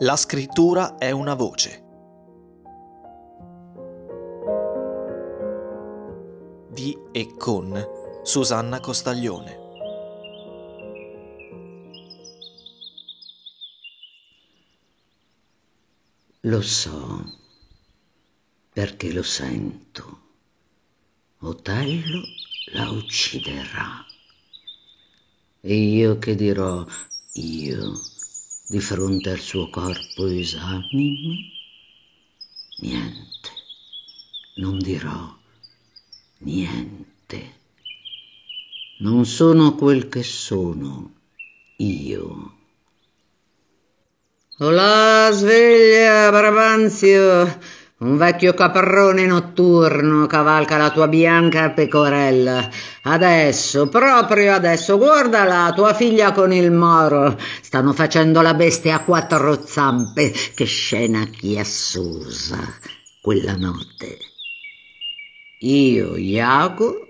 La scrittura è una voce. Di e con Susanna Costaglione. Lo so, perché lo sento. Otello la ucciderà. E io che dirò, io, di fronte al suo corpo esanime? Niente, non dirò niente. Non sono quel che sono io. Olà, sveglia, Brabanzio! Un vecchio caprone notturno cavalca la tua bianca pecorella. Adesso, proprio adesso, guardala, tua figlia con il moro. Stanno facendo la bestia a quattro zampe. Che scena chiassosa quella notte. Io, Iago,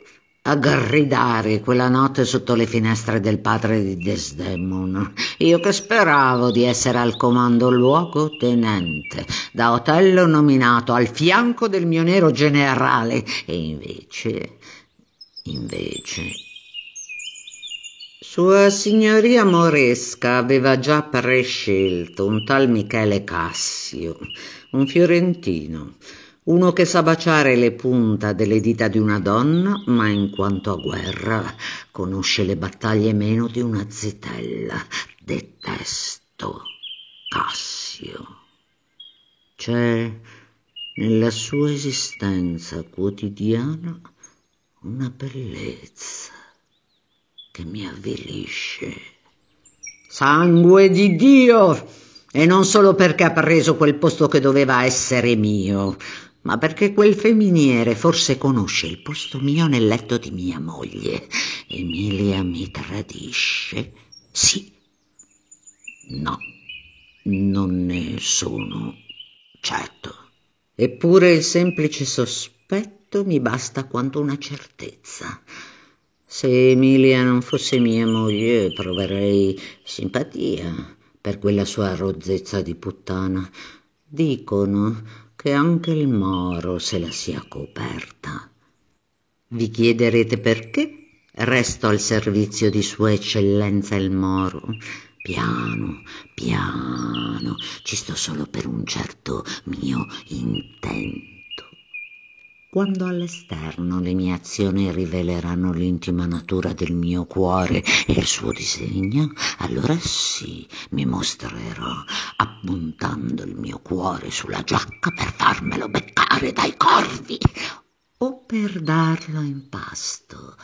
a gridare quella notte sotto le finestre del padre di Desdemon. Io che speravo di essere al comando luogotenente, da Otello nominato al fianco del mio nero generale, e invece, invece... Sua signoria moresca aveva già prescelto un tal Michele Cassio, un fiorentino, uno che sa baciare le punta delle dita di una donna, ma in quanto a guerra conosce le battaglie meno di una zitella. Detesto Cassio. C'è nella sua esistenza quotidiana una bellezza che mi avvilisce. Sangue di Dio! E non solo perché ha preso quel posto che doveva essere mio, ma perché quel feminiere forse conosce il posto mio nel letto di mia moglie. Emilia mi tradisce? Sì. No, non ne sono certo. Eppure il semplice sospetto mi basta quanto una certezza. Se Emilia non fosse mia moglie proverei simpatia per quella sua rozzezza di puttana. Dicono che anche il moro se la sia coperta. Vi chiederete perché? Resto al servizio di Sua Eccellenza il Moro. Piano, piano, ci sto solo per un certo mio intento. Quando all'esterno le mie azioni riveleranno l'intima natura del mio cuore e il suo disegno, allora sì, mi mostrerò appuntando il mio cuore sulla giacca per farmelo beccare dai corvi o per darlo in pasto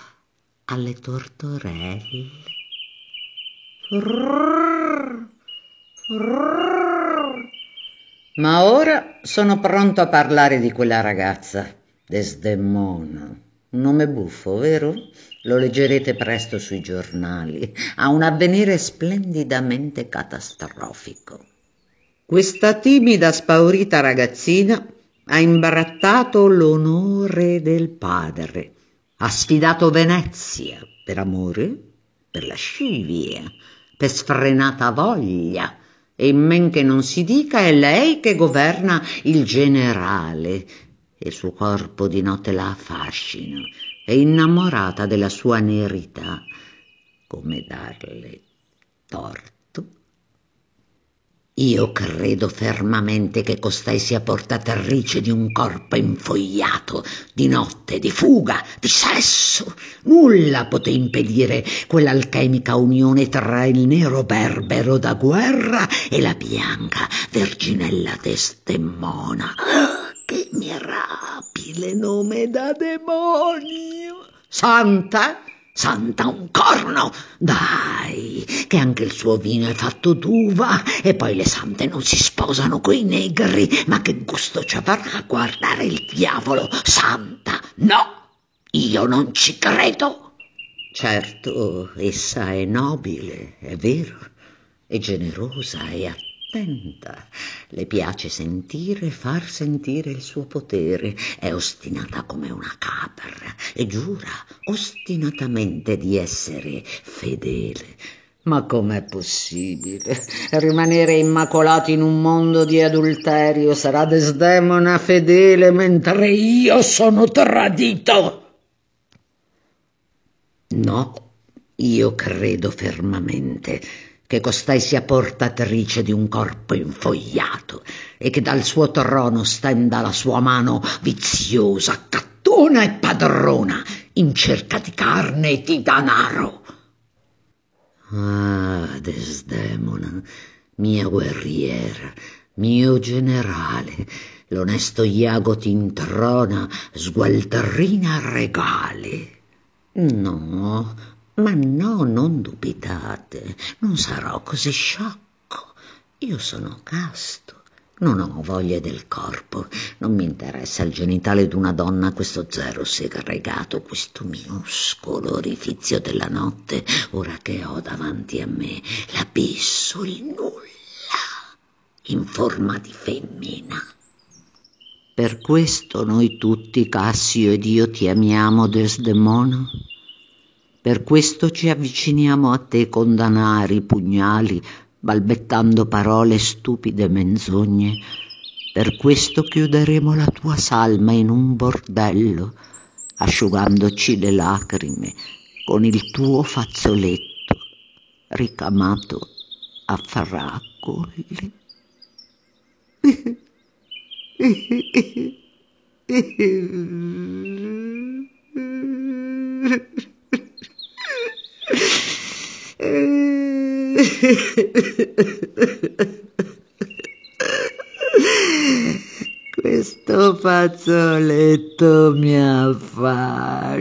alle tortorelle. Ma ora sono pronto a parlare di quella ragazza Desdemona. Un nome buffo, vero? Lo leggerete presto sui giornali. Ha un avvenire splendidamente catastrofico. Questa timida, spaurita ragazzina ha imbrattato l'onore del padre. Ha sfidato Venezia per amore, per lascivia, per sfrenata voglia. E men che non si dica è lei che governa il generale il suo corpo di notte la affascina, è innamorata della sua nerità. Come darle torto? Io credo fermamente che costei sia portatrice di un corpo infogliato, di notte, di fuga, di sesso. Nulla poté impedire quell'alchemica unione tra il nero berbero da guerra e la bianca verginella Desdemona che mirabile nome da demonio! Santa? Santa un corno! Dai, che anche il suo vino è fatto d'uva e poi le sante non si sposano coi negri, ma che gusto ci avrà a guardare il diavolo? Santa, no! Io non ci credo! Certo, essa è nobile, è vero, è generosa e attenta attenta, le piace sentire e far sentire il suo potere, è ostinata come una capra e giura ostinatamente di essere fedele. Ma com'è possibile? Rimanere immacolati in un mondo di adulterio sarà Desdemona fedele mentre io sono tradito. No, io credo fermamente che costei sia portatrice di un corpo infogliato e che dal suo trono stenda la sua mano viziosa, cattona e padrona in cerca di carne e di danaro. Ah, Desdemona, mia guerriera, mio generale, l'onesto Iago ti introna, sgualtrina regale. No, ma no, non dubitate, non sarò così sciocco. Io sono casto. Non ho voglia del corpo, non mi interessa il genitale d'una donna, questo zero segregato, questo minuscolo orifizio della notte, ora che ho davanti a me l'abisso, il nulla, in forma di femmina. Per questo noi tutti, Cassio ed io, ti amiamo, Desdemona. Per questo ci avviciniamo a te con danari, pugnali, balbettando parole stupide menzogne. Per questo chiuderemo la tua salma in un bordello, asciugandoci le lacrime con il tuo fazzoletto ricamato a fragole. Questo fazzoletto mi affascina.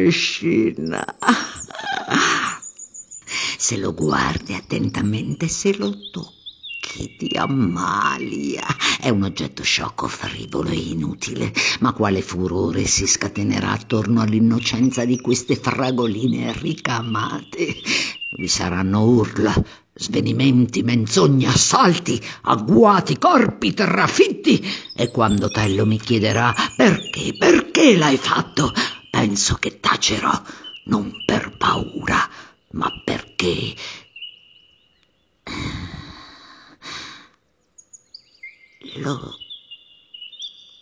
Se lo guardi attentamente, se lo tocchi, ti ammalia. È un oggetto sciocco, frivolo e inutile, ma quale furore si scatenerà attorno all'innocenza di queste fragoline ricamate vi saranno urla, svenimenti, menzogne, assalti, agguati, corpi, trafitti. E quando Tello mi chiederà perché, perché l'hai fatto, penso che tacerò, non per paura, ma perché... Lo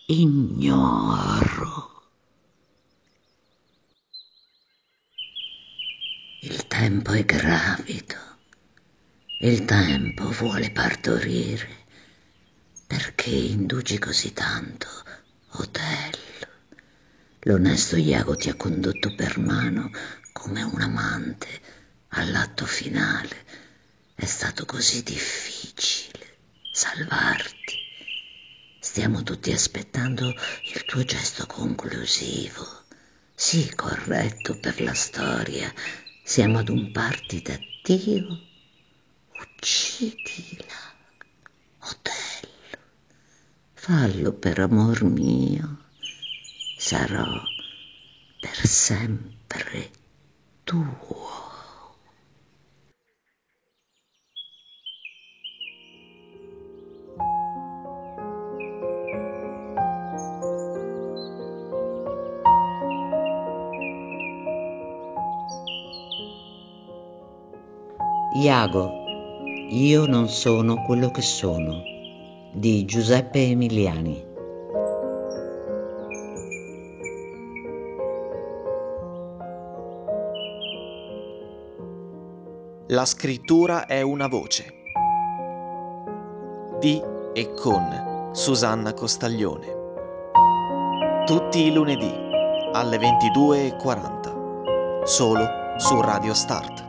ignoro. Il tempo è gravido, il tempo vuole partorire. Perché indugi così tanto, Otello? L'onesto Iago ti ha condotto per mano come un amante all'atto finale. È stato così difficile salvarti. Stiamo tutti aspettando il tuo gesto conclusivo. Sì, corretto per la storia, siamo ad un party d'addio. Uccidila, Otello. Fallo per amor mio. Sarò per sempre tuo. Iago, io non sono quello che sono, di Giuseppe Emiliani. La scrittura è una voce. Di e con Susanna Costaglione. Tutti i lunedì alle 22.40. Solo su Radio Start.